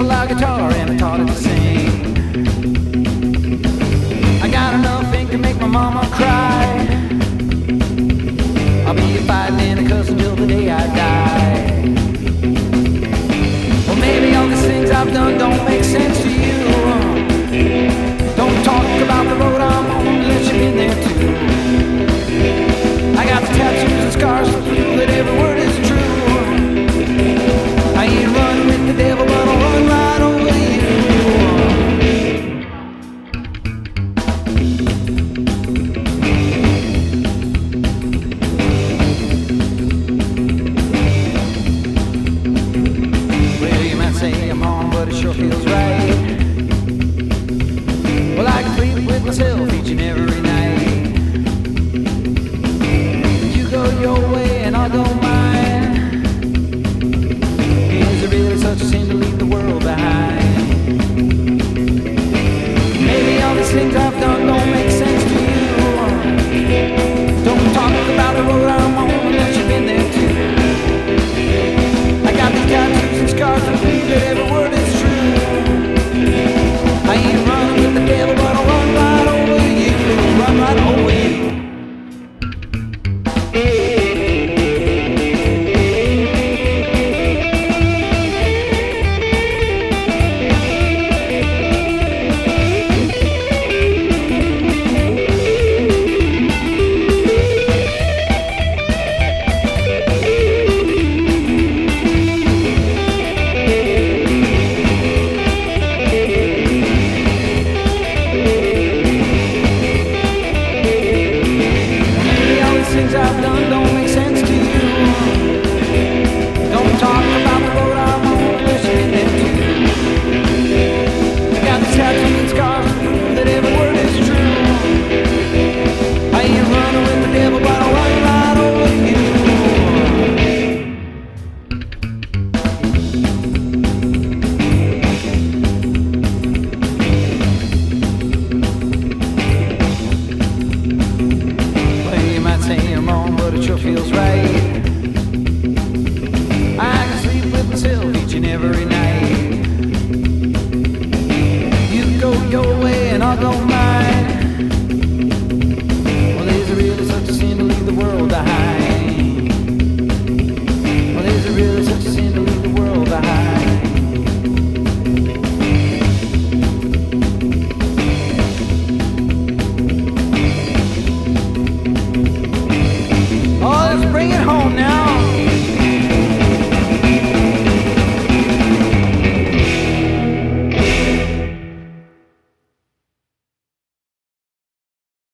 Kevlar guitar and I taught it to sing. I got enough ink to make my mama cry. I'll be fighting in a custom till the day I die. say I'm on, but it sure feels right. Well, I compete with myself each and every